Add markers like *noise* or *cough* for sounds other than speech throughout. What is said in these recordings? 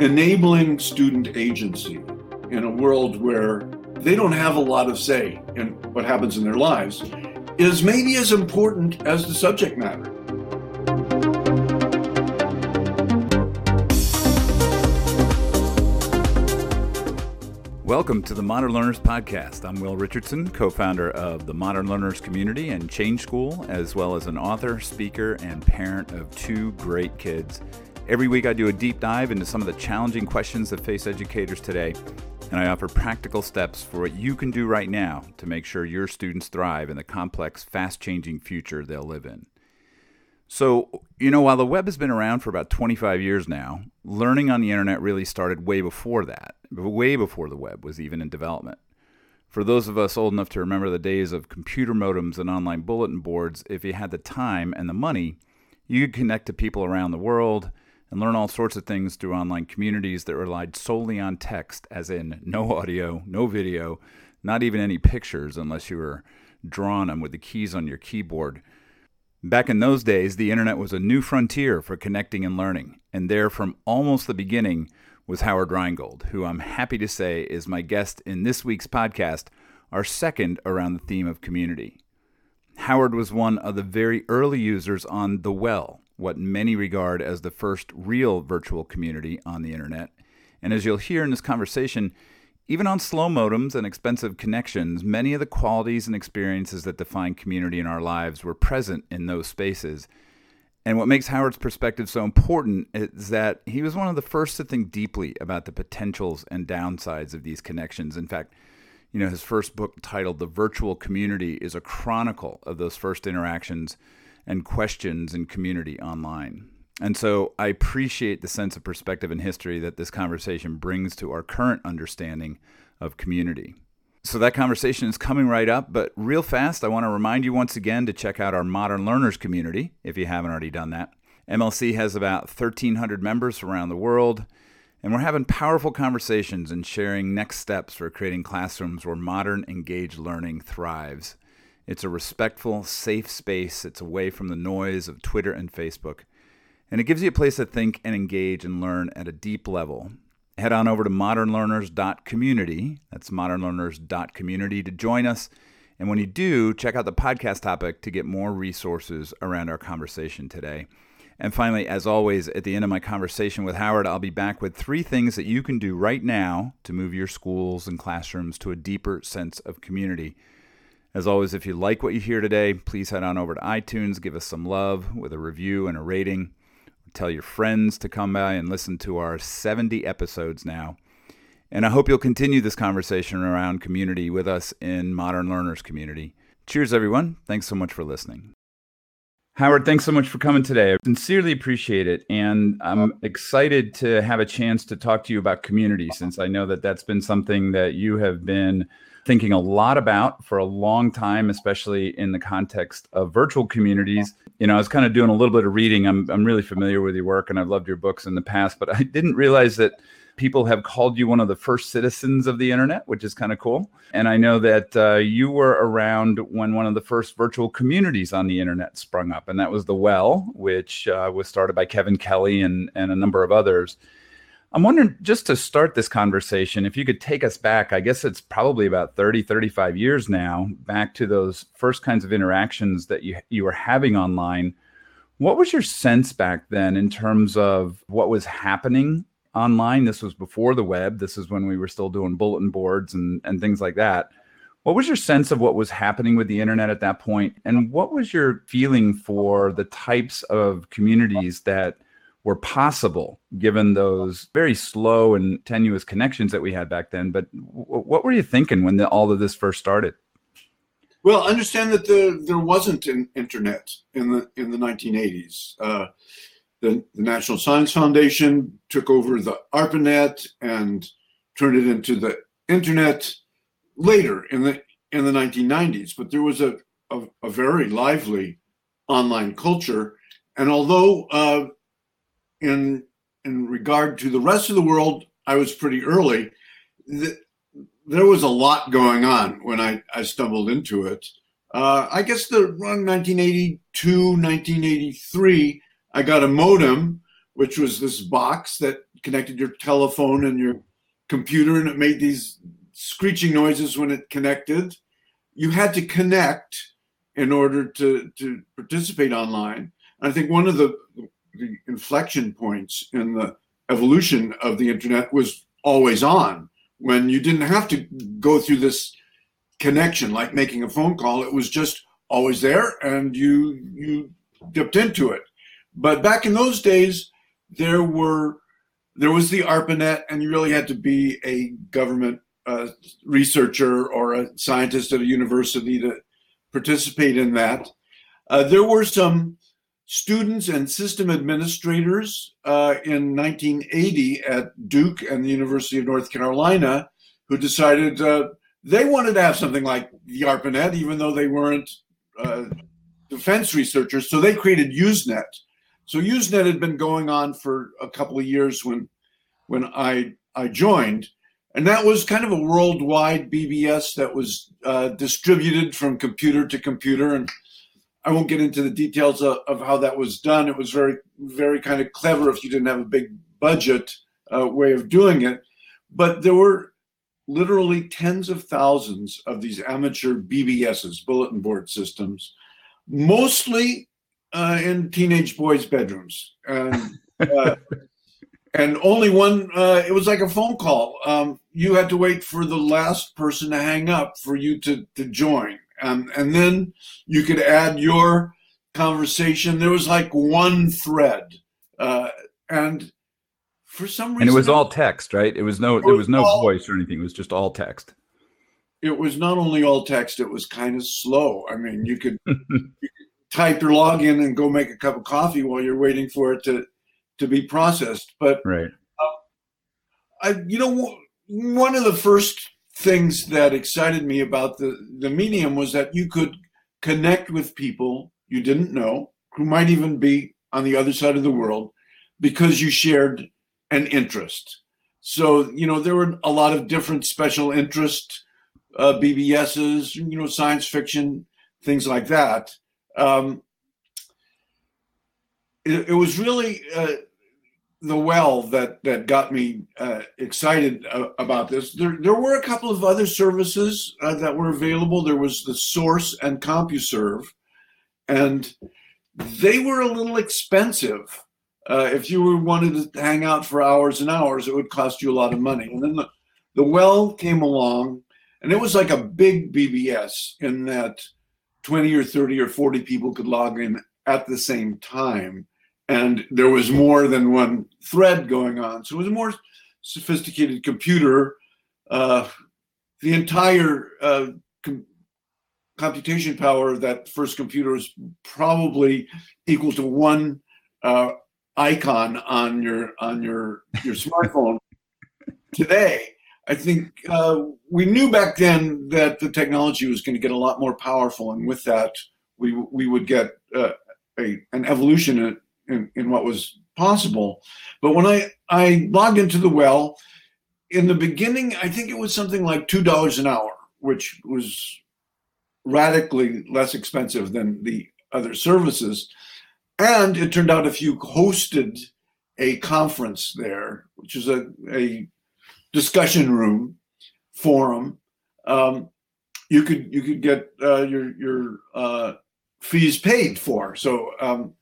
enabling student agency in a world where they don't have a lot of say in what happens in their lives is maybe as important as the subject matter. Welcome to the Modern Learners Podcast. I'm Will Richardson, co founder of the Modern Learners Community and Change School, as well as an author, speaker, and parent of two great kids Every week, I do a deep dive into some of the challenging questions that face educators today, and I offer practical steps for what you can do right now to make sure your students thrive in the complex, fast changing future they'll live in. So, you know, while the web has been around for about 25 years now, learning on the internet really started way before that, way before the web was even in development. For those of us old enough to remember the days of computer modems and online bulletin boards, if you had the time and the money, you could connect to people around the world and learn all sorts of things through online communities that relied solely on text, as in no audio, no video, not even any pictures unless you were drawing them with the keys on your keyboard. Back in those days, the internet was a new frontier for connecting and learning, and there from almost the beginning was Howard Rheingold, who I'm happy to say is my guest in this week's podcast, our second around the theme of community. Howard was one of the very early users on The Well, what many regard as the first real virtual community on the internet. And as you'll hear in this conversation, even on slow modems and expensive connections, many of the qualities and experiences that define community in our lives were present in those spaces. And what makes Howard's perspective so important is that he was one of the first to think deeply about the potentials and downsides of these connections. In fact, you know, his first book titled The Virtual Community is a chronicle of those first interactions and questions in community online. And so I appreciate the sense of perspective and history that this conversation brings to our current understanding of community. So that conversation is coming right up, but real fast, I want to remind you once again to check out our Modern Learners community if you haven't already done that. MLC has about 1,300 members around the world, and we're having powerful conversations and sharing next steps for creating classrooms where modern engaged learning thrives. It's a respectful, safe space. It's away from the noise of Twitter and Facebook. And it gives you a place to think and engage and learn at a deep level. Head on over to modernlearners.community. That's modernlearners.community to join us. And when you do, check out the podcast topic to get more resources around our conversation today. And finally, as always, at the end of my conversation with Howard, I'll be back with three things that you can do right now to move your schools and classrooms to a deeper sense of community. As always, if you like what you hear today, please head on over to iTunes, give us some love with a review and a rating. Tell your friends to come by and listen to our 70 episodes now. And I hope you'll continue this conversation around community with us in Modern Learners Community. Cheers, everyone. Thanks so much for listening. Howard, thanks so much for coming today. I sincerely appreciate it. And I'm excited to have a chance to talk to you about community since I know that that's been something that you have been thinking a lot about for a long time, especially in the context of virtual communities. You know, I was kind of doing a little bit of reading. I'm, I'm really familiar with your work and I've loved your books in the past, but I didn't realize that people have called you one of the first citizens of the internet, which is kind of cool. And I know that uh, you were around when one of the first virtual communities on the internet sprung up, and that was The Well, which uh, was started by Kevin Kelly and, and a number of others. I'm wondering, just to start this conversation, if you could take us back, I guess it's probably about 30, 35 years now, back to those first kinds of interactions that you, you were having online. What was your sense back then in terms of what was happening online? This was before the web. This is when we were still doing bulletin boards and, and things like that. What was your sense of what was happening with the internet at that point? And what was your feeling for the types of communities that were possible given those very slow and tenuous connections that we had back then. But w- what were you thinking when the, all of this first started? Well, understand that the, there wasn't an internet in the in the 1980s. Uh, the, the, National Science Foundation took over the ARPANET and turned it into the internet later in the in the 1990s. But there was a a, a very lively online culture, and although uh, in in regard to the rest of the world, I was pretty early. The, there was a lot going on when I, I stumbled into it. Uh, I guess the around 1982, 1983, I got a modem, which was this box that connected your telephone and your computer, and it made these screeching noises when it connected. You had to connect in order to, to participate online. And I think one of the, the inflection points in the evolution of the internet was always on when you didn't have to go through this connection like making a phone call it was just always there and you you dipped into it but back in those days there were there was the arpanet and you really had to be a government uh, researcher or a scientist at a university to participate in that uh, there were some students and system administrators uh, in 1980 at duke and the university of north carolina who decided uh, they wanted to have something like the ARPANET, even though they weren't uh, defense researchers. So they created Usenet. So Usenet had been going on for a couple of years when when I I joined, and that was kind of a worldwide BBS that was uh, distributed from computer to computer. And I won't get into the details of, of, how that was done. It was very very kind of clever if you didn't have a big budget uh, way of doing it. But there were literally tens of thousands of these amateur BBSs, bulletin board systems, mostly uh, in teenage boys' bedrooms. And, uh, *laughs* and only one, uh, it was like a phone call. Um, you had to wait for the last person to hang up for you to, to join. Um, and then you could add your conversation. There was like one thread. Uh, and for some reason. And it was all text, right? It was no, it there was no all, voice or anything. It was just all text. It was not only all text; it was kind of slow. I mean, you could, you *laughs* could type your login and go make a cup of coffee while you're waiting for it to to be processed. But right, uh, I, you know, one of the first things that excited me about the the medium was that you could connect with people you didn't know who might even be on the other side of the world because you shared an interest. So, you know, there were a lot of different special interest uh, BBSs, you know, science fiction, things like that. Um, it, it, was really uh, the well that that got me uh, excited uh, about this. There, there were a couple of other services uh, that were available. There was the Source and CompuServe, and they were a little expensive. Uh, if you were wanted to hang out for hours and hours, it would cost you a lot of money. And then the, the well came along, and it was like a big BBS in that 20 or 30 or 40 people could log in at the same time. And there was more than one thread going on. So it was a more sophisticated computer. Uh, the entire uh, com- computation power of that first computer was probably equal to one uh, icon on your on your your smartphone *laughs* today i think uh, we knew back then that the technology was going to get a lot more powerful and with that we we would get uh, a an evolution in, in, in what was possible. But when i i logged into the well in the beginning i think it was something like two dollars an hour which was radically less expensive than the other services. And it turned out if you hosted a conference there, which is a, a discussion room, forum, um, you could you could get uh, your your uh, fees paid for. So um,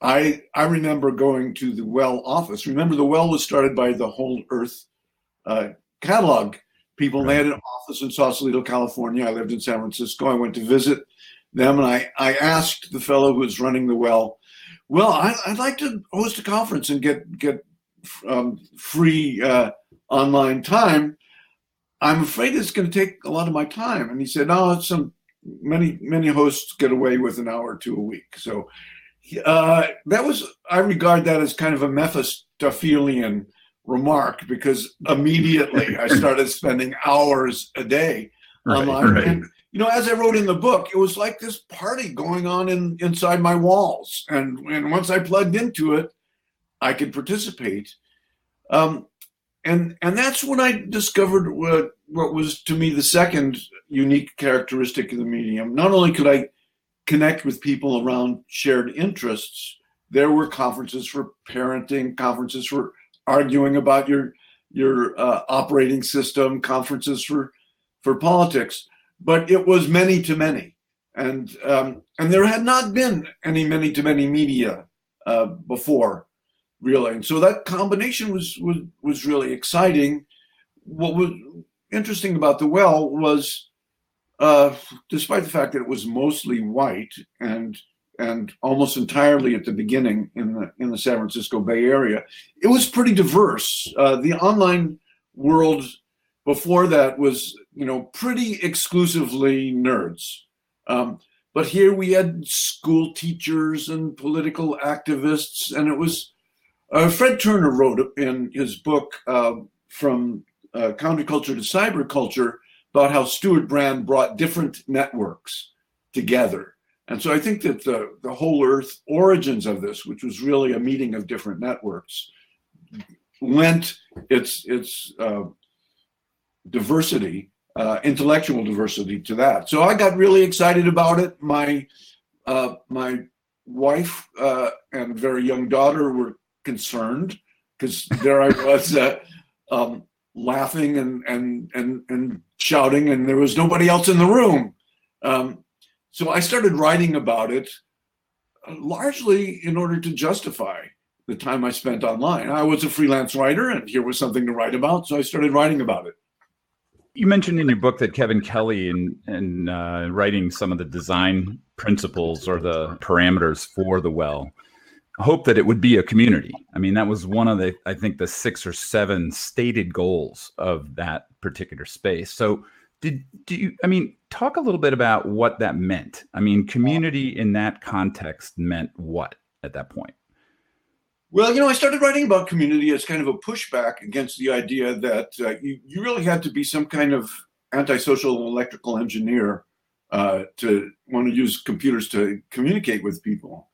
I I remember going to the Well office. Remember, the Well was started by the Whole Earth uh, catalog people. Right. They had an office in Sausalito, California. I lived in San Francisco. I went to visit them, and I, I asked the fellow who was running the well, well, I, would like to host a conference and get get um, free uh, online time. I'm afraid it's going to take a lot of my time. And he said, no, some many many hosts get away with an hour or two a week. So uh, that was I regard that as kind of a Mephistophelian remark because immediately I *laughs* started spending hours a day online. Right, right. And you know, as I wrote in the book, it was like this party going on in inside my walls, and and once I plugged into it, I could participate. Um, and and that's when I discovered what what was to me the second unique characteristic of the medium. Not only could I connect with people around shared interests, there were conferences for parenting, conferences for arguing about your your uh, operating system, conferences for for politics, but it was many to many, and um, and there had not been any many to many media uh, before really. And so that combination was was was really exciting. What was interesting about the well was, uh, despite the fact that it was mostly white and and almost entirely at the beginning in the in the San Francisco Bay Area, it was pretty diverse. Uh, the online world before that was you know pretty exclusively nerds. Um, but here we had school teachers and political activists, and it was uh, Fred Turner wrote in his book uh, From uh, Counterculture to Cyberculture about how Stewart Brand brought different networks together. And so I think that the, the whole Earth origins of this, which was really a meeting of different networks, lent its, its uh, diversity, uh, intellectual diversity to that. So I got really excited about it. My, uh, my wife and very young daughter were concerned because there I was uh, um, laughing and, and and and shouting, and there was nobody else in the room. Um, so I started writing about it, uh, largely in order to justify the time I spent online. I was a freelance writer, and here was something to write about, so I started writing about it. You mentioned in your book that Kevin Kelly, in in uh, writing some of the design principles or the parameters for the well, hope that it would be a community. I mean, that was one of the, I think, the six or seven stated goals of that particular space. So, did do you? I mean, talk a little bit about what that meant. I mean, community in that context meant what at that point? Well, you know, I started writing about community as kind of a pushback against the idea that uh, you, you really had to be some kind of antisocial electrical engineer uh, to want to use computers to communicate with people.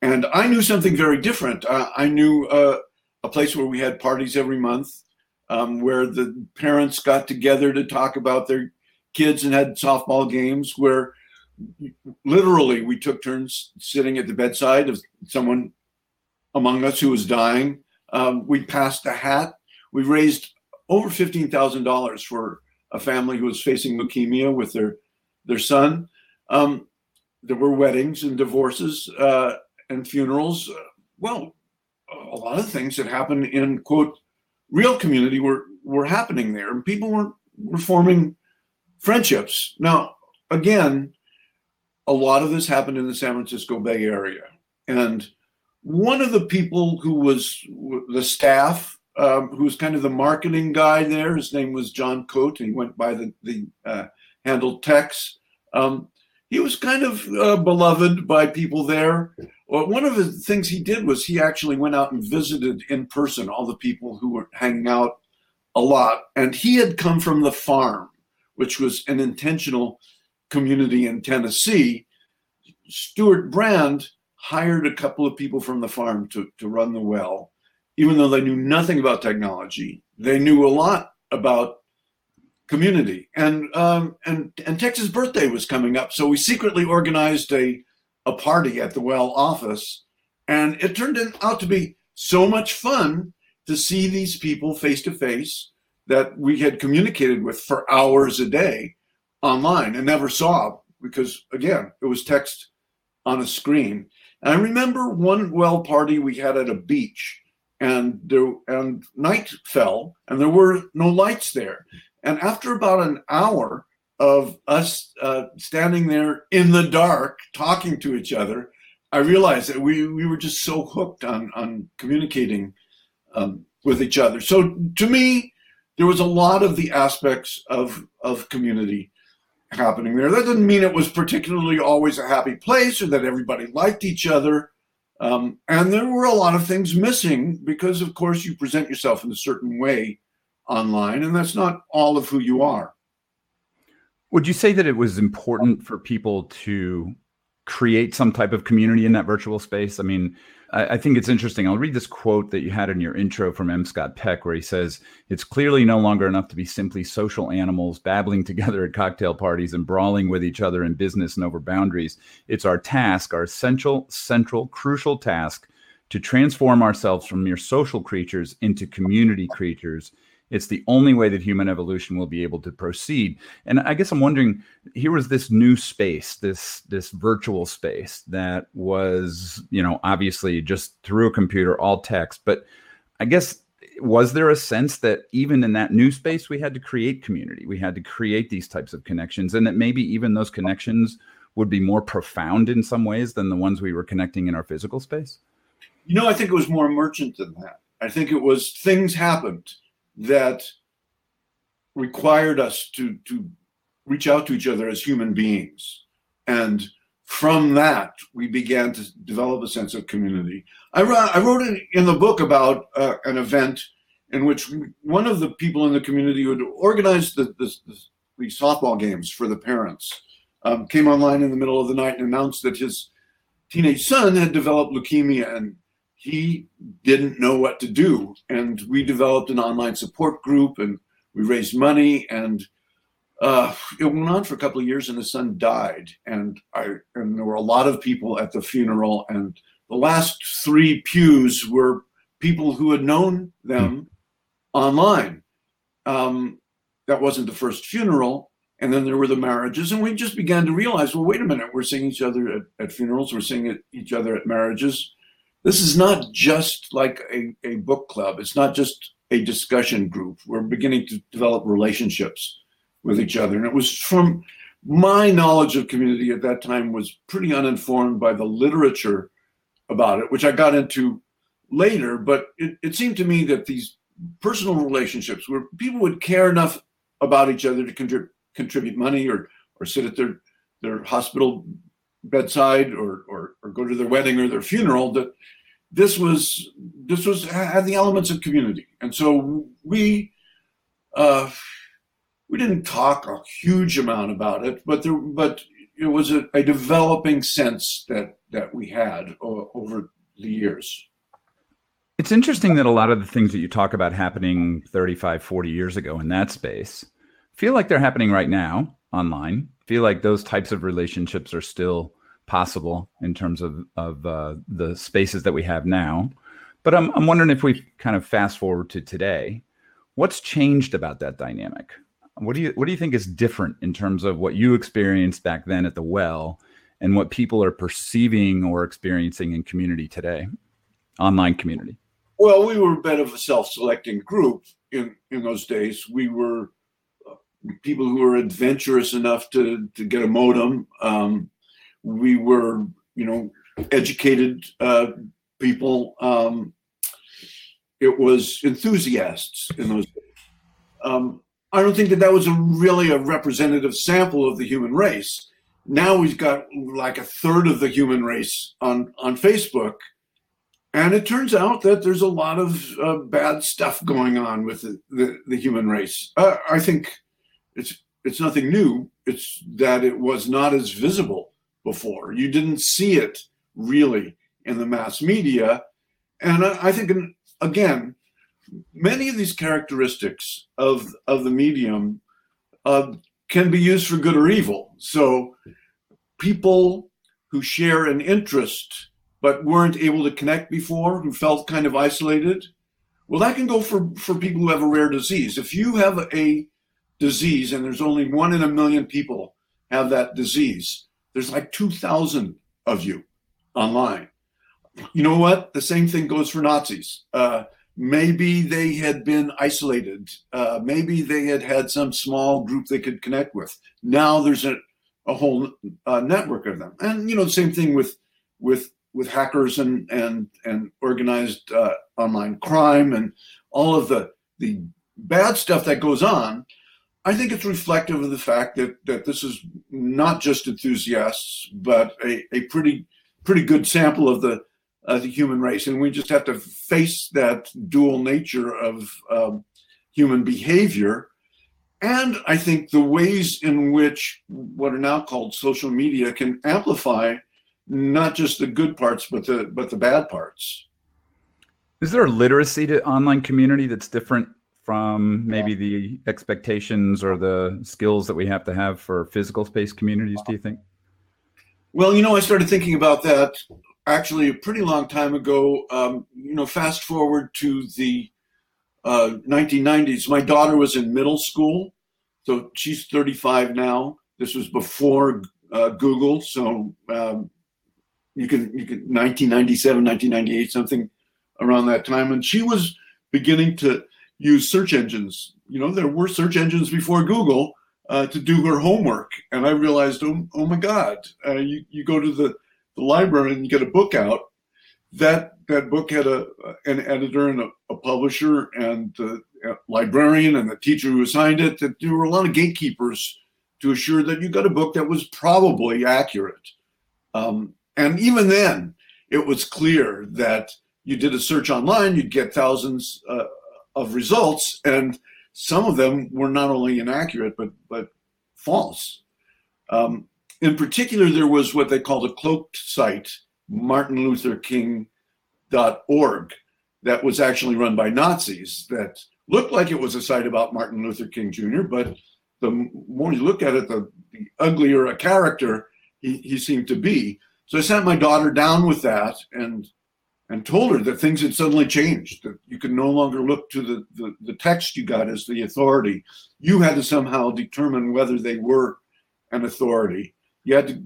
And I knew something very different. Uh, I knew uh, a place where we had parties every month, um, where the parents got together to talk about their kids and had softball games, where literally we took turns sitting at the bedside of someone among us who was dying. Um, we passed a hat. We raised over fifteen thousand dollars for a family who was facing leukemia with their their son. Um, there were weddings and divorces. Uh, and funerals. Uh, well, a lot of things that happen in quote real community were were happening there, and people were were forming friendships. Now, again, a lot of this happened in the San Francisco Bay Area, and one of the people who was the staff, um, who was kind of the marketing guy there, his name was John Coate, and he went by the the uh, handle Tex. Um, he was kind of uh, beloved by people there. Well, one of the things he did was he actually went out and visited in person all the people who were hanging out a lot. And he had come from the farm, which was an intentional community in Tennessee. Stewart Brand hired a couple of people from the farm to, to run the well, even though they knew nothing about technology. They knew a lot about community. And um, and and Tex's birthday was coming up, so we secretly organized a a party at the Well office, and it turned out to be so much fun to see these people face to face that we had communicated with for hours a day online and never saw because again it was text on a screen. And I remember one well party we had at a beach and there and night fell and there were no lights there and after about an hour of us uh, standing there in the dark talking to each other, I realized that we, we were just so hooked on, on communicating um, with each other. So to me, there was a lot of the aspects of, of community happening there. That doesn't mean it was particularly always a happy place or that everybody liked each other. Um, and there were a lot of things missing because, of course, you present yourself in a certain way online, and that's not all of who you are. Would you say that it was important for people to create some type of community in that virtual space? I mean, I, I, think it's interesting. I'll read this quote that you had in your intro from M. Scott Peck, where he says, It's clearly no longer enough to be simply social animals babbling *laughs* together at cocktail parties and brawling with each other in business and over boundaries. It's our task, our essential, central, crucial task to transform ourselves from mere social creatures into community creatures it's the only way that human evolution will be able to proceed. And I guess I'm wondering, here was this new space, this this virtual space that was, you know, obviously just through a computer, all text. But I guess was there a sense that even in that new space we had to create community we had to create these types of connections and that maybe even those connections would be more profound in some ways than the ones we were connecting in our physical space you know i think it was more emergent than that i think it was things happened that required us to to reach out to each other as human beings. And from that we began to develop a sense of community. I wrote, I wrote in the book about uh, an event in which one of the people in the community who had organized the, the, the softball games for the parents um, came online in the middle of the night and announced that his teenage son had developed leukemia and he didn't know what to do. And we developed an online support group and we raised money and uh, it went on for a couple of years and his son died. And I and there were a lot of people at the funeral and the last three pews were people who had known them online. Um, that wasn't the first funeral. And then there were the marriages, and we just began to realize, well, wait a minute, we're seeing each other at, at funerals, we're seeing each other at marriages this is not just like a, a book club. It's not just a discussion group. We're beginning to develop relationships with each other. And it was from my knowledge of community at that time was pretty uninformed by the literature about it, which I got into later. But it, it seemed to me that these personal relationships where people would care enough about each other to contrib- contribute money or, or sit at their, their hospital bedside or, or, or go to their wedding or their funeral that this was this was had the elements of community, and so we uh, we didn't talk a huge amount about it, but there but it was a, a developing sense that that we had over the years. It's interesting that a lot of the things that you talk about happening 35, 40 years ago in that space feel like they're happening right now online. Feel like those types of relationships are still possible in terms of of uh, the spaces that we have now. But I'm I'm wondering if we kind of fast forward to today, what's changed about that dynamic? What do you what do you think is different in terms of what you experienced back then at the well and what people are perceiving or experiencing in community today, online community? Well, we were a bit of a self-selecting group in in those days. We were uh, people who were adventurous enough to to get a modem. Um, we were, you know, educated uh, people. Um, it was enthusiasts in those days. Um, I don't think that that was a really a representative sample of the human race. Now we've got like a third of the human race on on Facebook, and it turns out that there's a lot of uh, bad stuff going on with the, the, the human race. Uh, I think it's it's nothing new. It's that it was not as visible before. You didn't see it really in the mass media. And I, I think, again, many of these characteristics of, of the medium uh, can be used for good or evil. So people who share an interest but weren't able to connect before, who felt kind of isolated, well, that can go for, for people who have a rare disease. If you have a disease and there's only one in a million people have that disease, there's like 2,000 of you online. You know what? The same thing goes for Nazis. Uh, maybe they had been isolated. Uh, maybe they had had some small group they could connect with. Now there's a, a whole uh, network of them. And you know, the same thing with with with hackers and and and organized uh, online crime and all of the the bad stuff that goes on I think it's reflective of the fact that that this is not just enthusiasts, but a, a pretty pretty good sample of the uh, the human race, and we just have to face that dual nature of um, human behavior. And I think the ways in which what are now called social media can amplify not just the good parts, but the but the bad parts. Is there a literacy to online community that's different from maybe the expectations or the skills that we have to have for physical space communities? Do you think? Well, you know, I started thinking about that actually a pretty long time ago. Um, you know, fast forward to the uh, 1990s. My daughter was in middle school, so she's 35 now. This was before uh, Google, so um, you can you can 1997, 1998, something around that time, and she was beginning to use search engines. You know, there were search engines before Google uh, to do her homework, and I realized, oh, oh my God, uh, you you go to the the library and you get a book out. That that book had a an editor and a, a publisher and the librarian and the teacher who assigned it. That there were a lot of gatekeepers to assure that you got a book that was probably accurate. Um, and even then, it was clear that you did a search online, you'd get thousands uh, of results, and some of them were not only inaccurate but but false. Um, in particular, there was what they called a cloaked site, MartinLutherKing.org, that was actually run by Nazis. That looked like it was a site about Martin Luther King Jr., but the more you look at it, the, the uglier a character he, he seemed to be. So I sent my daughter down with that and and told her that things had suddenly changed, that you could no longer look to the, the, the text you got as the authority. You had to somehow determine whether they were an authority. You had to,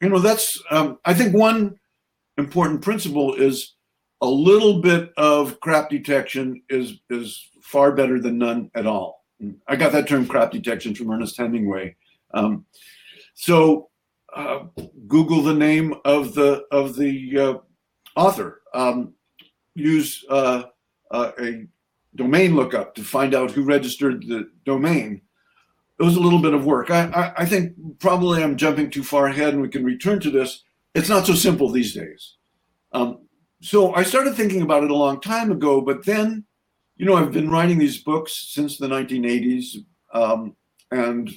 you know, that's, um, I think one important principle is a little bit of crap detection is, is far better than none at all. I got that term crap detection from Ernest Hemingway. Um, so uh, Google the name of the of the uh, author. Um, use uh, uh a domain lookup to find out who registered the domain. It was a little bit of work. I, I, I think probably I'm jumping too far ahead, and we can return to this. It's not so simple these days. Um, so I started thinking about it a long time ago, but then you know, I've been writing these books since the 1980s, um, and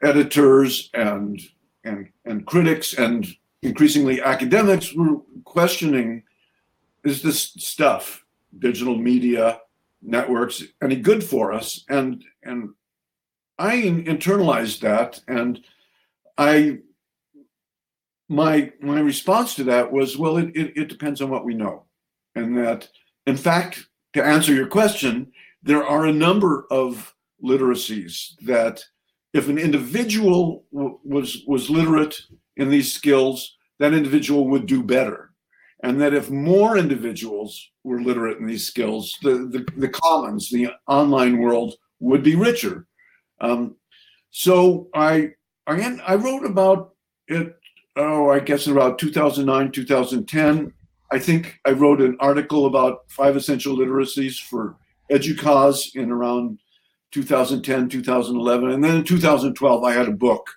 editors and and and critics and increasingly academics were questioning: Is this stuff, digital media networks, any good for us? And and I internalized that, and I my my response to that was, well, it, it, it depends on what we know, and that in fact, to answer your question, there are a number of literacies that if an individual w- was was literate in these skills, that individual would do better. And that if more individuals were literate in these skills, the, the, the commons, the online world would be richer. Um, so I, I, I wrote about it, oh, I guess about 2009, 2010. I think I wrote an article about five essential literacies for EDUCAUSE in around 2010, 2011. And then in 2012, I had a book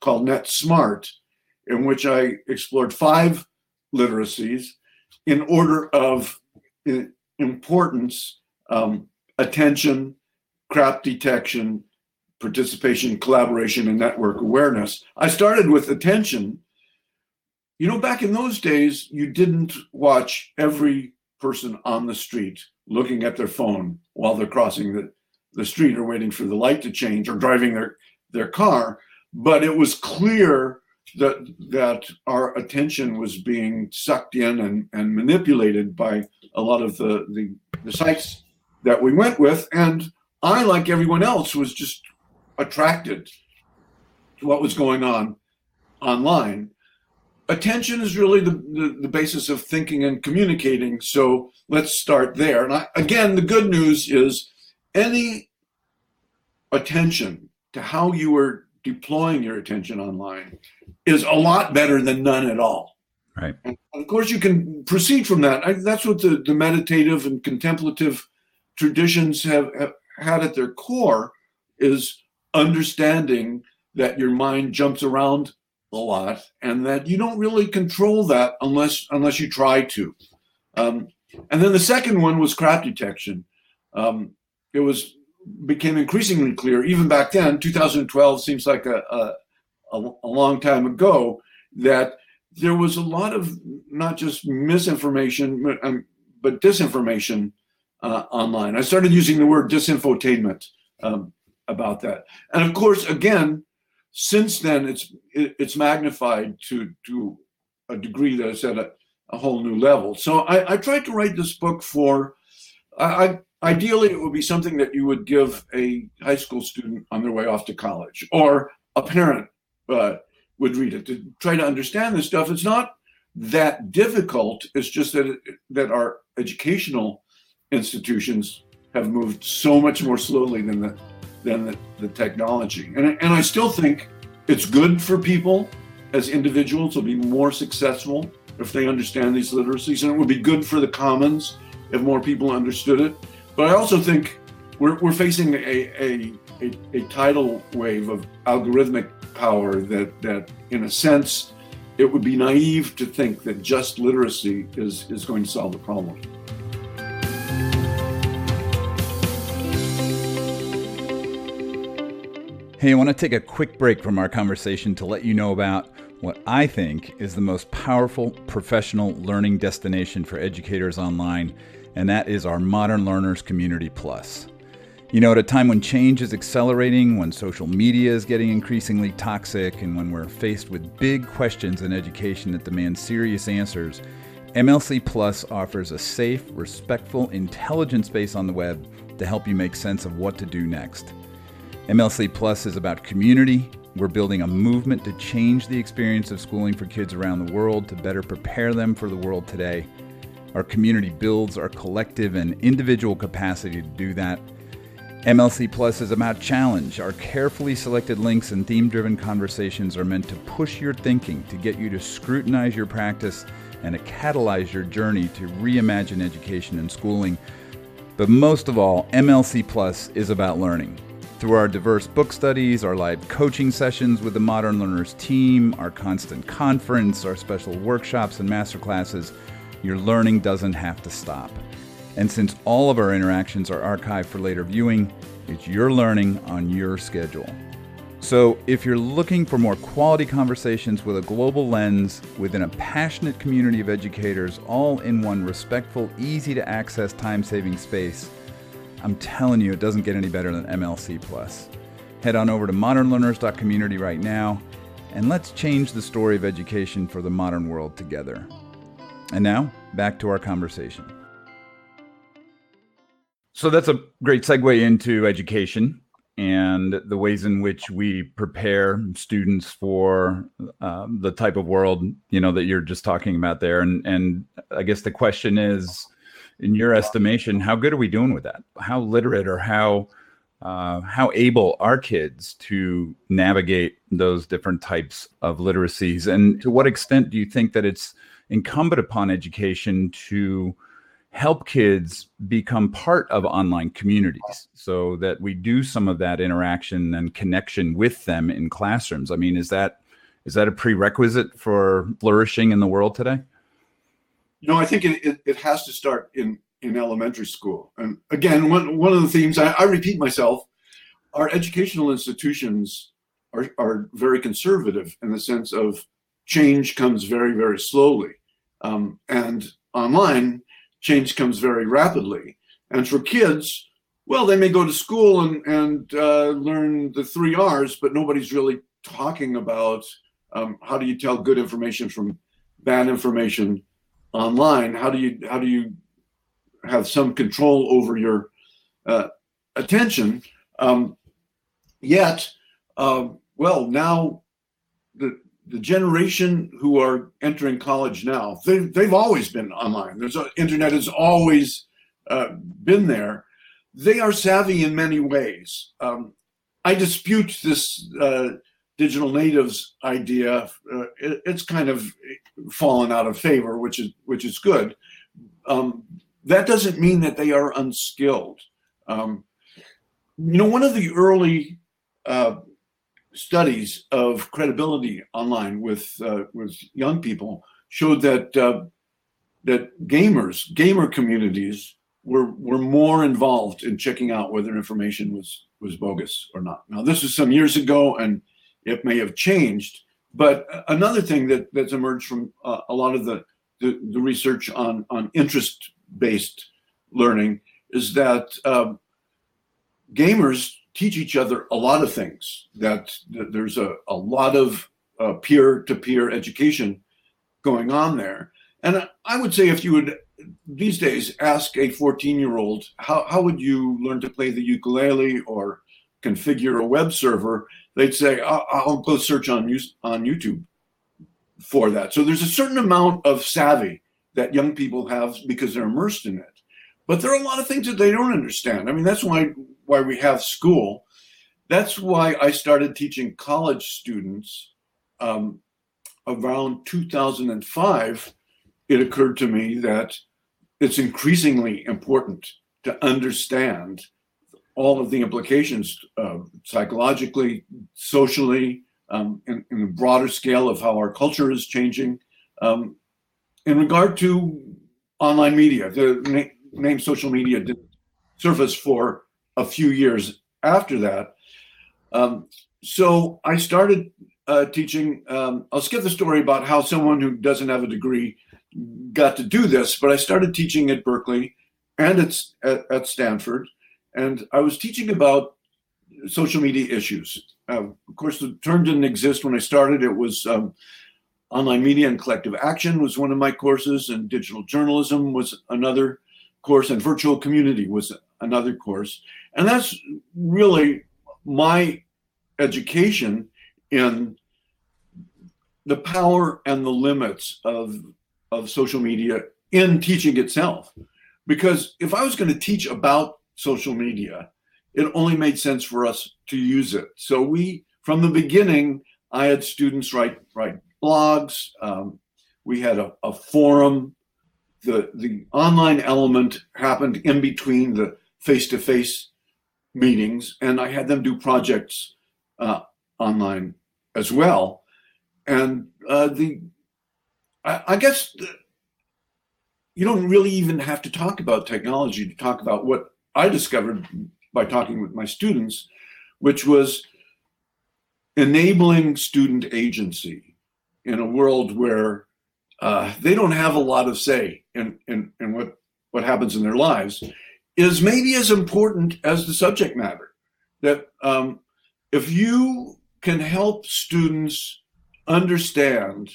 called Net Smart, in which I explored five literacies in order of importance um, attention, crap detection, participation, collaboration, and network awareness. I started with attention you know, back in those days, you didn't watch every person on the street looking at their phone while they're crossing the, the street or waiting for the light to change or driving their, their car. But it was clear that that our attention was being sucked in and, and manipulated by a lot of the, the, the sites that we went with. And I, like everyone else, was just attracted to what was going on online attention is really the, the, the, basis of thinking and communicating. So let's start there. And I, again, the good news is any attention to how you are deploying your attention online is a lot better than none at all. Right. And of course, you can proceed from that. I, that's what the, the meditative and contemplative traditions have, have had at their core is understanding that your mind jumps around a lot, and that you don't really control that unless unless you try to. Um, and then the second one was crap detection. Um, it was became increasingly clear even back then. 2012 seems like a, a, a long time ago. that there was a lot of not just misinformation, but, um, but disinformation uh, online. I started using the word disinfotainment um, about that. And of course, again, since then, it's it, it's magnified to to a degree that is at a, a whole new level. So I, I, tried to write this book for. I, ideally, it would be something that you would give a high school student on their way off to college, or a parent uh, would read it to try to understand this stuff. It's not that difficult. It's just that it, that our educational institutions have moved so much more slowly than the than the, the technology. And, and I still think it's good for people as individuals to be more successful if they understand these literacies. And it would be good for the commons if more people understood it. But I also think we're, we're facing a, a, a, a tidal wave of algorithmic power that, that, in a sense, it would be naive to think that just literacy is, is going to solve the problem. Hey, I want to take a quick break from our conversation to let you know about what I think is the most powerful professional learning destination for educators online, and that is our Modern Learners Community Plus. You know, at a time when change is accelerating, when social media is getting increasingly toxic, and when we're faced with big questions in education that demand serious answers, MLC Plus offers a safe, respectful, intelligent space on the web to help you make sense of what to do next. MLC Plus is about community. We're building a movement to change the experience of schooling for kids around the world to better prepare them for the world today. Our community builds our collective and individual capacity to do that. MLC Plus is about challenge. Our carefully selected links and theme driven conversations are meant to push your thinking, to get you to scrutinize your practice, and to catalyze your journey to reimagine education and schooling. But most of all, MLC Plus is about learning. Through our diverse book studies, our live coaching sessions with the Modern Learners team, our constant conference, our special workshops and masterclasses, your learning doesn't have to stop. And since all of our interactions are archived for later viewing, it's your learning on your schedule. So, if you're looking for more quality conversations with a global lens within a passionate community of educators, all in one respectful, easy to access, time saving space, I'm telling you, it doesn't get any better than MLC Plus. Head on over to modernlearners.community right now, and let's change the story of education for the modern world together. And now, back to our conversation. So that's a great segue into education and the ways in which we prepare students for um, the type of world you know that you're just talking about there. And and I guess the question is, in your estimation, how good are we doing with that? How literate or how uh, how able are kids to navigate those different types of literacies? And to what extent do you think that it's incumbent upon education to help kids become part of online communities so that we do some of that interaction and connection with them in classrooms? I mean, is that is that a prerequisite for flourishing in the world today? You know, I think it, it, it, has to start in, in elementary school. And again, one, one of the themes, I, I repeat myself, our educational institutions are, are very conservative in the sense of change comes very, very slowly. Um, and online, change comes very rapidly. And for kids, well, they may go to school and, and uh, learn the three R's, but nobody's really talking about um, how do you tell good information from bad information online how do you how do you have some control over your uh, attention um, yet uh, well now the the generation who are entering college now they've, they've always been online there's a, internet has always uh, been there they are savvy in many ways um, i dispute this uh, digital natives idea, uh, it, it's kind of fallen out of favor, which is which is good. Um, that doesn't mean that they are unskilled. Um, you know, one of the early uh, studies of credibility online with uh, with young people showed that uh, that gamers, gamer communities, were were more involved in checking out whether information was was bogus or not. Now, this was some years ago, and it may have changed, but another thing that that's emerged from uh, a lot of the, the, the research on on interest based learning is that um, gamers teach each other a lot of things. That, that there's a, a lot of peer to peer education going on there. And I would say if you would these days ask a 14 year old how, how would you learn to play the ukulele or configure a web server they'd say i'll, I'll go search on, on youtube for that so there's a certain amount of savvy that young people have because they're immersed in it but there are a lot of things that they don't understand i mean that's why why we have school that's why i started teaching college students um, around 2005 it occurred to me that it's increasingly important to understand all of the implications uh, psychologically, socially, um, in, in, a broader scale of how our culture is changing. Um, in regard to online media, the name social media didn't surface for a few years after that. Um, so I started uh, teaching. Um, I'll skip the story about how someone who doesn't have a degree got to do this, but I started teaching at Berkeley and at, at, at Stanford. And I was teaching about social media issues. Uh, of course, the term didn't exist when I started. It was um, online media and collective action was one of my courses, and digital journalism was another course, and virtual community was another course. And that's really my education in the power and the limits of of social media in teaching itself. Because if I was going to teach about social media, it only made sense for us to use it. So we, from the beginning, I had students write write blogs. Um, we had a, a forum. The the online element happened in between the face to face meetings, and I had them do projects uh, online as well. And uh, the I, I guess you don't really even have to talk about technology to talk about what I discovered by talking with my students, which was enabling student agency in a world where uh, they don't have a lot of say in, in, in what, what happens in their lives is maybe as important as the subject matter. That um, if you can help students understand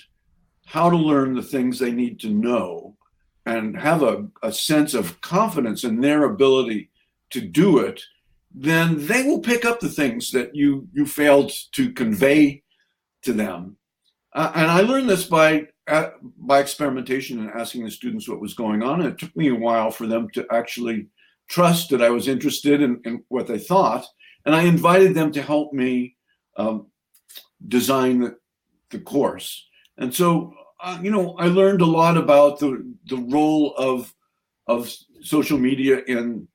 how to learn the things they need to know and have a, a sense of confidence in their ability to do it, then they will pick up the things that you you failed to convey to them. Uh, and I learned this by uh, by experimentation and asking the students what was going on. And it took me a while for them to actually trust that I was interested in, in what they thought. And I invited them to help me um, design the, the course. And so, uh, you know, I learned a lot about the the role of of social media in,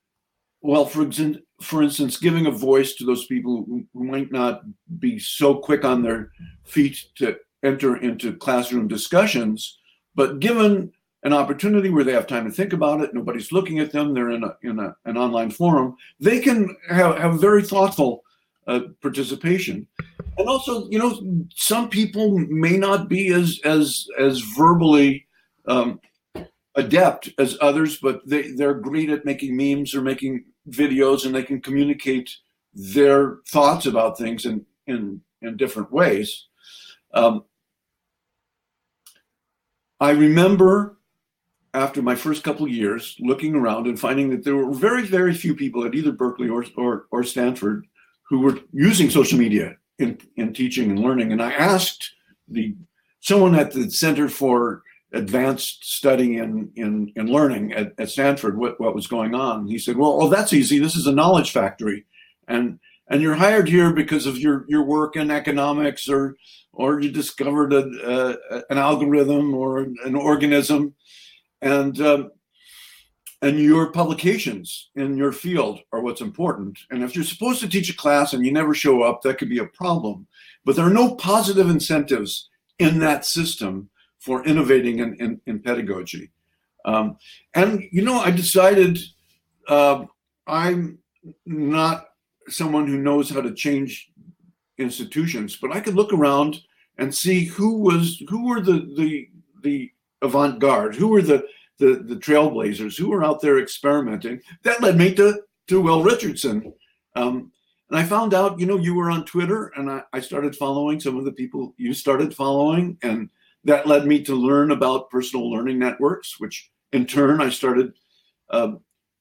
well, for example, for instance, giving a voice to those people who might not be so quick on their feet to enter into classroom discussions, but given an opportunity where they have time to think about it, nobody's looking at them, they're in a in a, an online forum, they can have, have very thoughtful uh, participation. And also you know some people may not be as as as verbally um, adept as others but they they're great at making memes or making videos and they can communicate their thoughts about things in in in different ways. Um, i remember after my first couple years looking around and finding that there were very very few people at either berkeley or or, or stanford who were using social media in, in teaching and learning. And I asked the someone at the Center for Advanced Study in, in, in Learning at, at Stanford what, what was going on. He said, well, oh, that's easy. This is a knowledge factory. And and you're hired here because of your, your work in economics or or you discovered a, an algorithm or an organism. And um, and your publications in your field are what's important. And if you're supposed to teach a class and you never show up, that could be a problem. But there are no positive incentives in that system for innovating in, in, in pedagogy. Um, and, you know, I decided uh, I'm not someone who knows how to change institutions, but I could look around and see who was who were the the the avant-garde, who were the the, the trailblazers, who were out there experimenting. That led me to to Will Richardson. Um, and I found out, you know, you were on Twitter, and I, I started following some of the people you started following, and that led me to learn about personal learning networks, which in turn I started uh,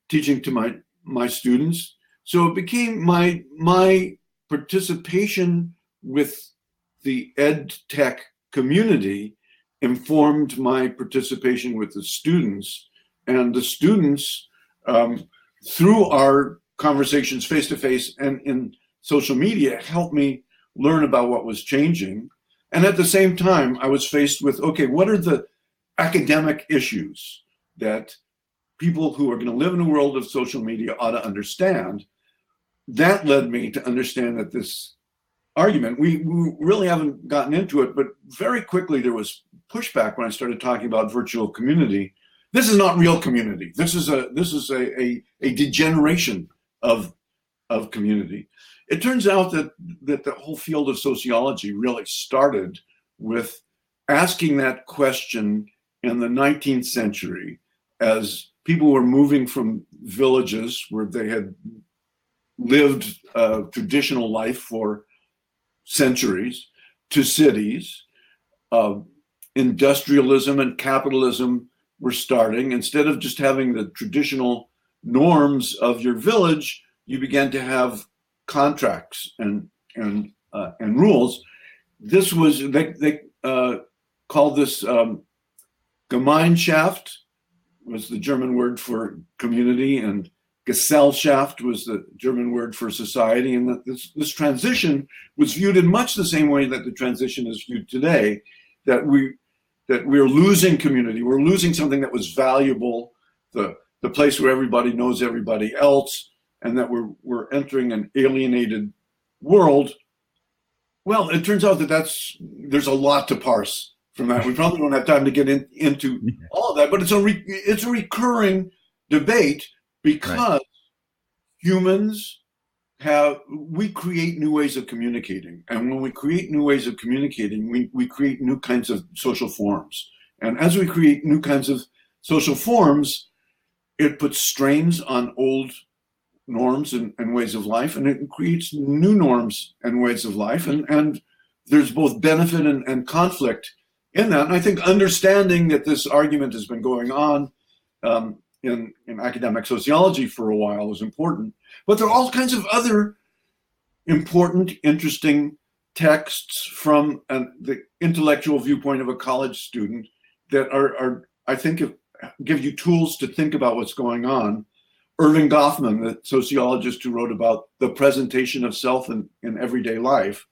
teaching to my my students. So it became my my participation with the ed tech community informed my participation with the students, and the students um, through our conversations face to face and in social media helped me learn about what was changing. And at the same time, I was faced with okay, what are the academic issues that people who are going to live in a world of social media ought to understand? That led me to understand that this argument, we, we really haven't gotten into it, but very quickly there was pushback when I started talking about virtual community. This is not real community. This is a this is a, a, a degeneration of of community. It turns out that that the whole field of sociology really started with asking that question in the 19th century as people were moving from villages where they had lived a traditional life for centuries to cities. Uh, industrialism and capitalism were starting. Instead of just having the traditional norms of your village, you began to have contracts and and uh, and rules. This was they they uh, called this um, Gemeinschaft was the German word for community, and Gesellschaft was the German word for society. And this this transition was viewed in much the same way that the transition is viewed today, that we that we're losing community, we're losing something that was valuable. The the place where everybody knows everybody else, and that we're we're entering an alienated world. Well, it turns out that that's there's a lot to parse from that. We probably don't have time to get in, into all of that, but it's a re, it's a recurring debate because right. humans have we create new ways of communicating and when we create new ways of communicating we, we create new kinds of social forms and as we create new kinds of social forms it puts strains on old norms and, and, ways of life and it creates new norms and ways of life and, and there's both benefit and, and conflict in that. And i think understanding that this argument has been going on um, in, in academic sociology for a while is important. But there are all kinds of other important interesting texts from an, the intellectual viewpoint of a college student that are, are i think give you tools to think about what's going on. Erving Goffman, the sociologist who wrote about the presentation of self in, in everyday life,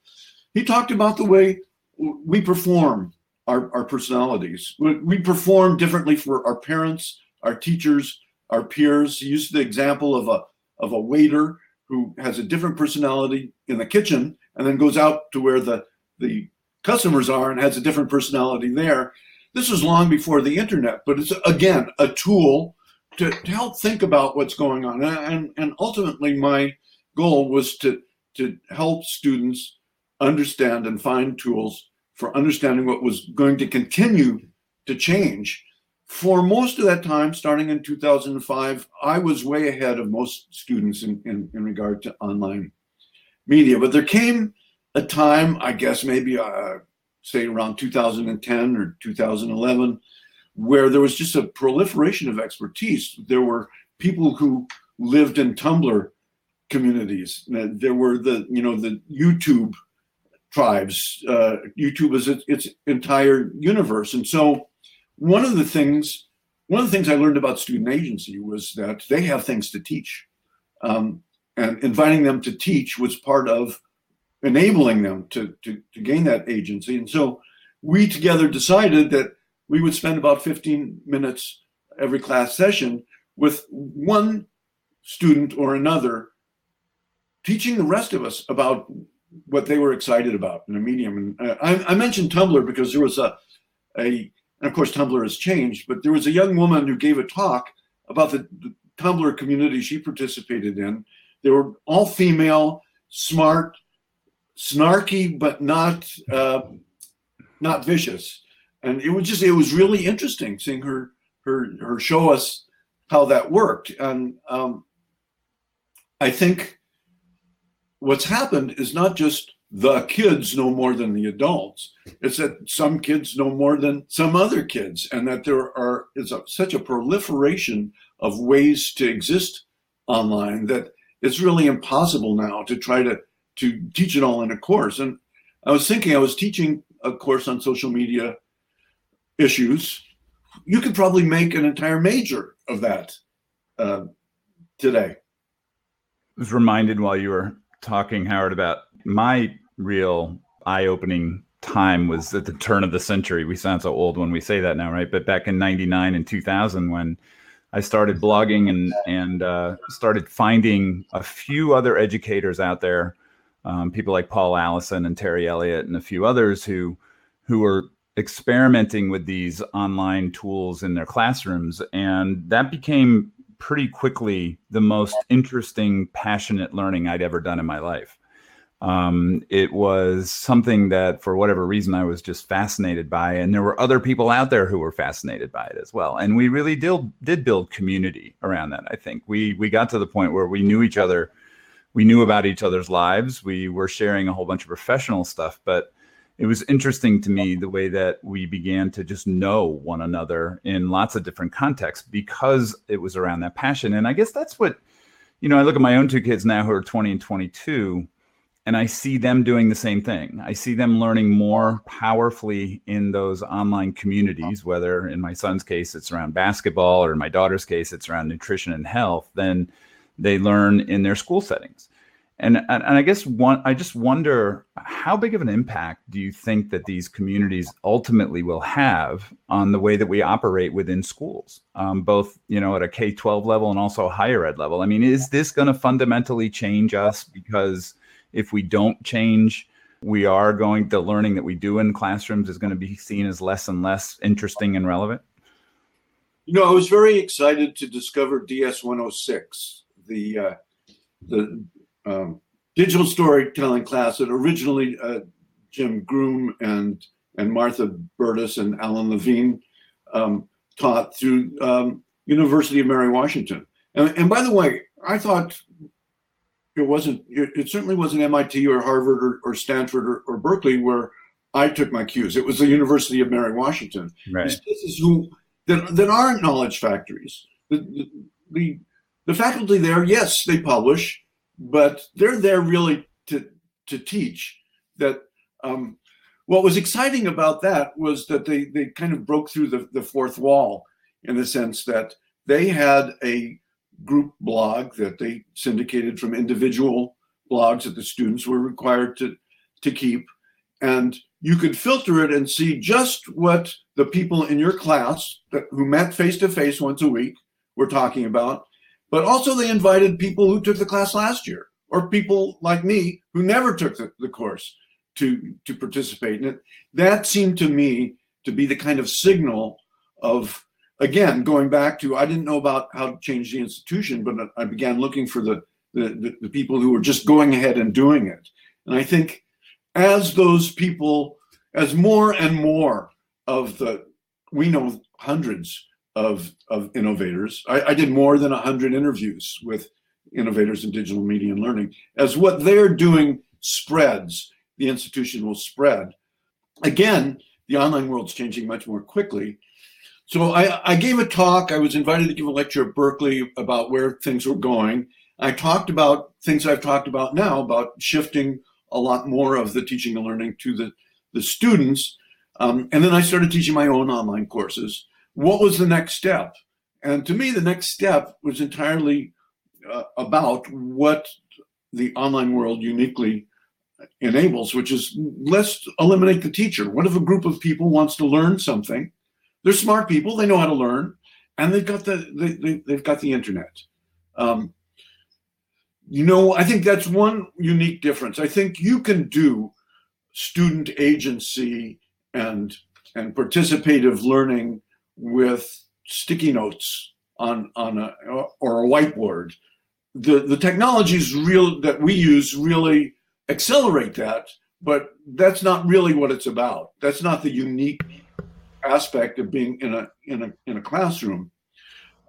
he talked about the way we perform our, our personalities. We perform differently for our parents, our teachers, our peers. He used the example of a of a waiter who has a different personality in the kitchen and then goes out to where the the customers are and has a different personality there. This was long before the internet, but it's again a tool to, to help think about what's going on. And, and ultimately, my goal was to, to help students understand and find tools for understanding what was going to continue to change. For most of that time, starting in 2005, I was way ahead of most students in, in, in regard to online media. But there came a time, I guess maybe uh, say around 2010 or 2011, where there was just a proliferation of expertise. There were people who lived in Tumblr communities. There were the you know the YouTube tribes. Uh, YouTube is its, its entire universe, and so one of the things one of the things I learned about student agency was that they have things to teach, um, and inviting them to teach was part of enabling them to, to, to gain that agency. And so we together decided that we would spend about 15 minutes every class session with one student or another teaching the rest of us about what they were excited about in a medium. And uh, I, I, mentioned Tumblr because there was a, a, and of course Tumblr has changed, but there was a young woman who gave a talk about the, the Tumblr community she participated in. They were all female, smart, snarky but not uh, not vicious. And it was just it was really interesting seeing her her her show us how that worked. And um, I think what's happened is not just the kids know more than the adults. It's that some kids know more than some other kids, and that there are is a, such a proliferation of ways to exist online that it's really impossible now to try to to teach it all in a course. And I was thinking, I was teaching a course on social media issues. You could probably make an entire major of that uh, today. I was reminded while you were talking, Howard, about my real eye-opening time was at the turn of the century. We sound so old when we say that now, right? But back in '99 and 2000, when I started blogging and and uh, started finding a few other educators out there, um, people like Paul Allison and Terry Elliott and a few others who who were experimenting with these online tools in their classrooms, and that became pretty quickly the most interesting, passionate learning I'd ever done in my life. Um, it was something that, for whatever reason, I was just fascinated by, and there were other people out there who were fascinated by it as well. And we really did did build community around that. I think we we got to the point where we knew each other, we knew about each other's lives, we were sharing a whole bunch of professional stuff, but it was interesting to me the way that we began to just know one another in lots of different contexts because it was around that passion. And I guess that's what, you know, I look at my own two kids now who are 20 and 22, and I see them doing the same thing. I see them learning more powerfully in those online communities, whether in my son's case it's around basketball or in my daughter's case it's around nutrition and health, than they learn in their school settings. And, and, and I guess one, I just wonder how big of an impact do you think that these communities ultimately will have on the way that we operate within schools, um, both you know at a K twelve level and also higher ed level? I mean, is this going to fundamentally change us? Because if we don't change, we are going the learning that we do in classrooms is going to be seen as less and less interesting and relevant. You know, I was very excited to discover DS one hundred six. the uh, the um, digital storytelling class that originally uh, Jim Groom and and Martha Burtis and Alan Levine um, taught through um, University of Mary Washington. And, and, by the way, I thought it wasn't. It, it certainly wasn't MIT or Harvard or, or Stanford or, or, Berkeley where I took my cues. It was the University of Mary Washington. Right. This is who that, that aren't knowledge factories. The, the the faculty there, yes, they publish but they're there really to to teach. That um, what was exciting about that was that they they kind of broke through the, the fourth wall in the sense that they had a group blog that they syndicated from individual blogs that the students were required to to keep and you could filter it and see just what the people in your class that, who met face to face once a week were talking about but also, they invited people who took the class last year or people like me who never took the, the course to, to participate. in it, that seemed to me to be the kind of signal of, again, going back to I didn't know about how to change the institution, but I began looking for the, the, the, the people who were just going ahead and doing it. And I think as those people, as more and more of the, we know hundreds of, of innovators. I, I did more than 100 interviews with innovators in digital media and learning. As what they're doing spreads, the institution will spread. Again, the online world's changing much more quickly. So I, I, gave a talk. I was invited to give a lecture at Berkeley about where things were going. I talked about things I've talked about now about shifting a lot more of the teaching and learning to the, the students. Um, and then I started teaching my own online courses what was the next step? And to me, the next step was entirely uh, about what the online world uniquely enables, which is let's eliminate the teacher. What if a group of people wants to learn something? They're smart people; they know how to learn, and they've got the they, they, have got the internet. Um, you know, I think that's one unique difference. I think you can do student agency and and participative learning with sticky notes on on a or a whiteboard. The the technologies real that we use really accelerate that, but that's not really what it's about. That's not the unique aspect of being in a in a in a classroom.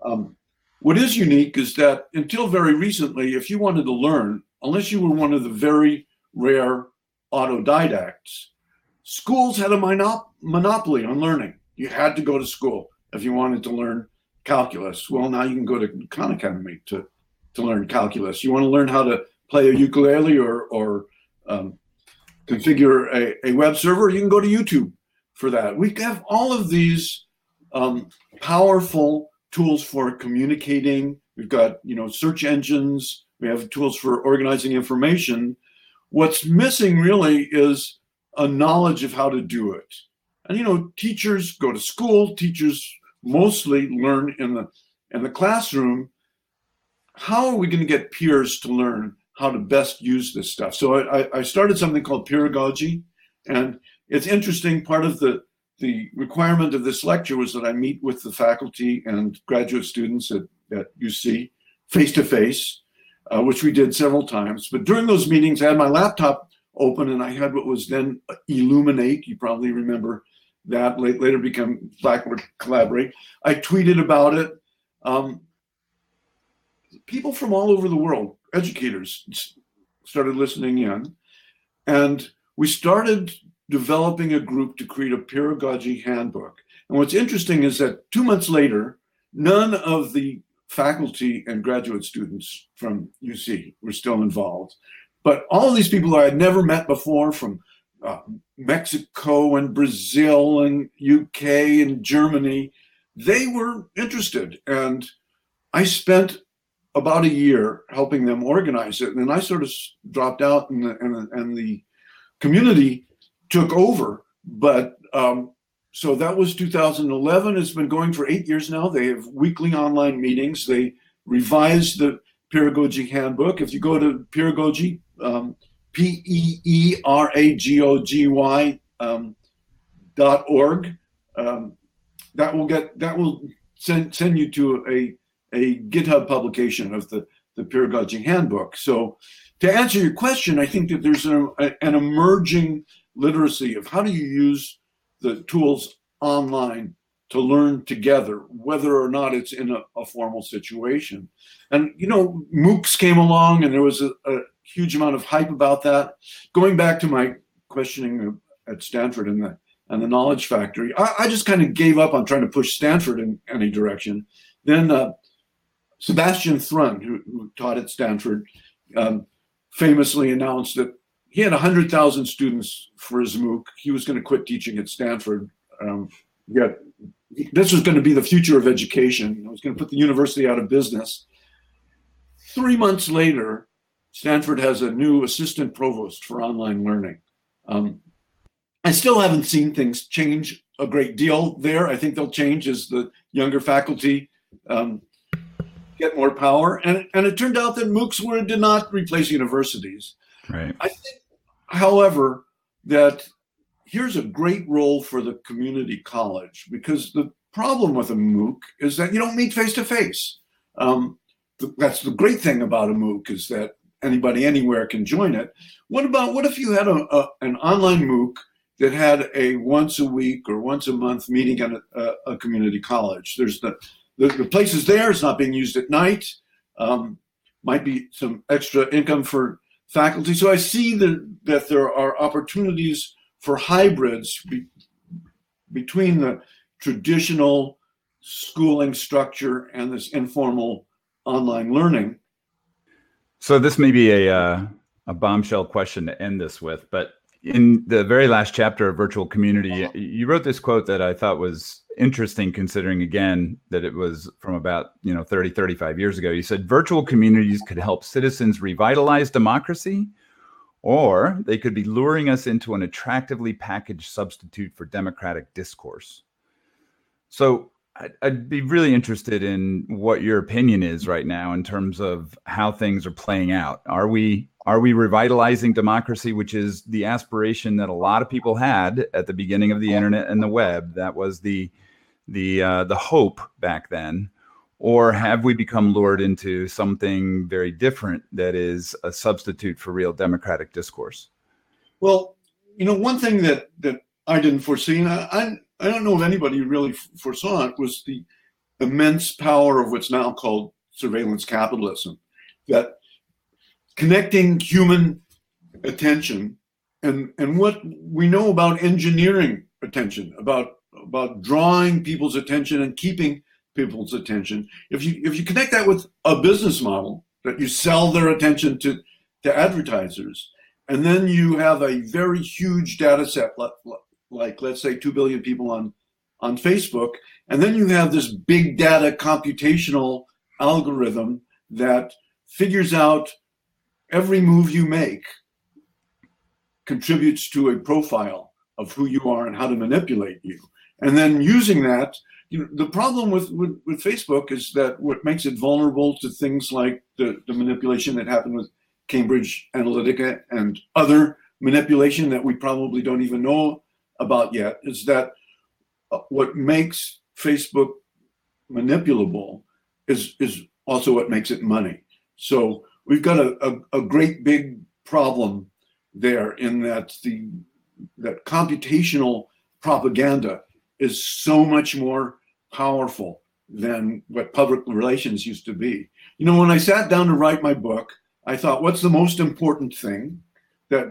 Um, what is unique is that until very recently, if you wanted to learn, unless you were one of the very rare autodidacts, schools had a monop- monopoly on learning. You had to go to school if you wanted to learn calculus. Well, now you can go to Khan Academy to to learn calculus. You want to learn how to play a ukulele or or um, configure a, a web server, you can go to YouTube for that. We have all of these um, powerful tools for communicating. We've got you know search engines. We have tools for organizing information. What's missing really is a knowledge of how to do it. And you know, teachers go to school. Teachers mostly learn in the in the classroom. How are we going to get peers to learn how to best use this stuff. So I, I started something called peeragogy, and it's interesting. Part of the the requirement of this lecture was that I meet with the faculty and graduate students at, at UC face to face, uh, which we did several times. But during those meetings, I had my laptop open and I had what was then Elluminate. You probably remember that later became Blackboard Collaborate. I tweeted about it. Um, people from all over the world educators started listening in. And we started developing a group to create a peeragogy handbook. And what's interesting is that two months later, none of the faculty and graduate students from UC were still involved. But all of these people I had never met before from uh, Mexico and Brazil and UK and Germany, they were interested. And I spent about a year helping them organize it. And then I sort of dropped out and the, and, and the community took over. But um, so that was 2011. It's been going for eight years now. They have weekly online meetings. They revised the Peeragogy Handbook. If you go to Peeragogy, um, P E E R A G O G Y um, dot org, um, that will get that will send send you to a a GitHub publication of the, the peeragogy handbook. So to answer your question, I think that there's an emerging literacy of how do you use the tools online to learn together, whether or not it's in a, a formal situation. And, you know, MOOCs came along and there was a, a huge amount of hype about that. Going back to my questioning at Stanford and the, and the Knowledge Factory, I, I just kind of gave up on trying to push Stanford in any direction. Then uh, Sebastian Thrun, who, who taught at Stanford, um, famously announced that he had 100,000 students for his MOOC. He was going to quit teaching at Stanford. Um, yet this was going to be the future of education. It was going to put the university out of business. Three months later, Stanford has a new assistant provost for online learning. Um, I still haven't seen things change a great deal there. I think they'll change as the younger faculty um, get more power. And, and it turned out that MOOCs were, did not replace universities. Right. I think, however, that here's a great role for the community college because the problem with a MOOC is that you don't meet face to face. That's the great thing about a MOOC is that anybody anywhere can join it. What about what if you had a, a an online MOOC that had a once a week or once a month meeting at a, a community college? There's the the, the place is there. It's not being used at night. Um, might be some extra income for faculty. So I see that there are opportunities for hybrids be, between the traditional schooling structure and this informal online learning. So this may be a uh, a bombshell question to end this with, but in the very last chapter of virtual community you wrote this quote that i thought was interesting considering again that it was from about you know 30 35 years ago you said virtual communities could help citizens revitalize democracy or they could be luring us into an attractively packaged substitute for democratic discourse. So I'd, I'd be really interested in what your opinion is right now in terms of how things are playing out. Are we are we revitalizing democracy which is the aspiration that a lot of people had at the beginning of the internet and the web? That was the the uh, the hope back then or have we become lured into something very different that is a substitute for real democratic discourse well you know, one thing that that I didn't foresee, and I, I, I don't know if anybody really foresaw it, was the immense power of what's now called surveillance capitalism. That connecting human attention and and what we know about engineering attention, about about drawing people's attention and keeping people's attention. If you if you connect that with a business model that you sell their attention to to advertisers, and then you have a very huge data set like, like let's say 2 billion people on on Facebook, and then you have this big data computational algorithm that figures out every move you make contributes to a profile of who you are and how to manipulate you. And then using that, you know, the problem with, with, with Facebook is that what makes it vulnerable to things like the, the manipulation that happened with Cambridge Analytica and other manipulation that we probably don't even know about yet is that uh, what makes Facebook manipulable is is also what makes it money. So we've got a, a, a great big problem there in that the that computational propaganda is so much more powerful than what public relations used to be. You know, when I sat down to write my book, I thought, what's the most important thing that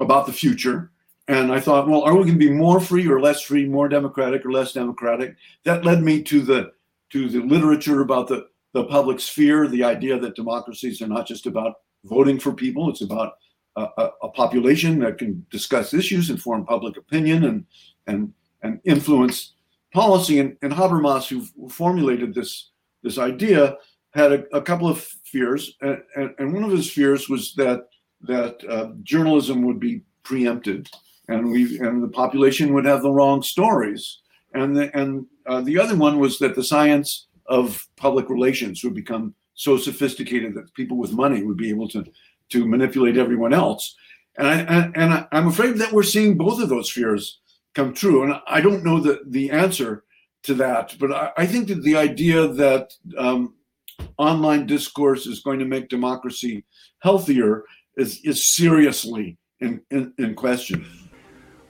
about the future? And I thought, well, are we going to be more free or less free, more democratic or less democratic? That led me to the to the literature about the the public sphere, the idea that democracies are not just about voting for people; it's about a, a, a population that can discuss issues and form public opinion and and and influence policy. And, and Habermas, who formulated this this idea, had a, a couple of fears, and, and, one of his fears was that that uh, journalism would be preempted, and we and the population would have the wrong stories, and the, and uh, the other one was that the science of public relations would become so sophisticated that people with money would be able to to manipulate everyone else. And I and I, I'm afraid that we're seeing both of those fears come true. And I don't know the the answer to that, but I, I think that the idea that um, online discourse is going to make democracy healthier is is seriously in, in, in question.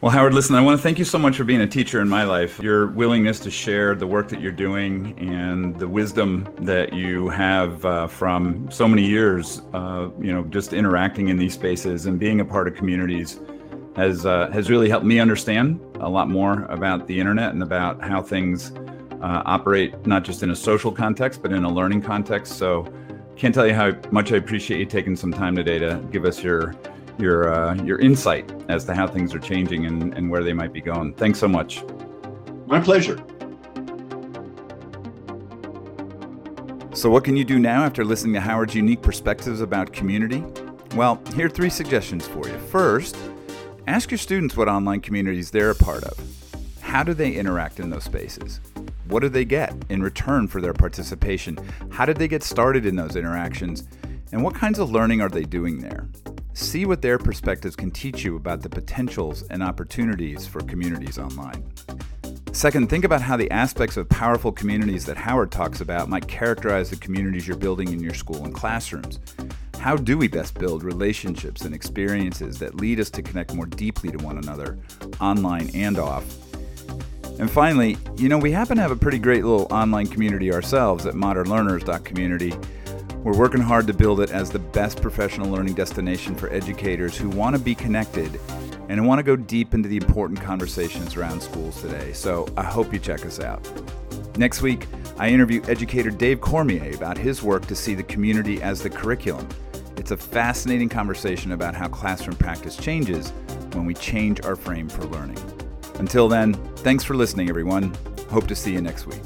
Well, Howard, listen, I want to thank you so much for being a teacher in my life. Your willingness to share the work that you're doing and the wisdom that you have uh, from so many years, uh, you know, just interacting in these spaces and being a part of communities has uh, has really helped me understand a lot more about the internet and about how things uh, operate, not just in a social context, but in a learning context. So, can't tell you how much I appreciate you taking some time today to give us your your uh, your insight as to how things are changing and, and where they might be going. Thanks so much. My pleasure. So, what can you do now after listening to Howard's unique perspectives about community? Well, here are three suggestions for you. First, ask your students what online communities they're a part of. How do they interact in those spaces? What do they get in return for their participation? How did they get started in those interactions? And what kinds of learning are they doing there? See what their perspectives can teach you about the potentials and opportunities for communities online. Second, think about how the aspects of powerful communities that Howard talks about might characterize the communities you're building in your school and classrooms. How do we best build relationships and experiences that lead us to connect more deeply to one another, online and off? And finally, you know, we happen to have a pretty great little online community ourselves at modernlearners.community we're working hard to build it as the best professional learning destination for educators who want to be connected and want to go deep into the important conversations around schools today. So I hope you check us out. Next week, I interview educator Dave Cormier about his work to see the community as the curriculum. It's a fascinating conversation about how classroom practice changes when we change our frame for learning. Until then, thanks for listening, everyone. Hope to see you next week.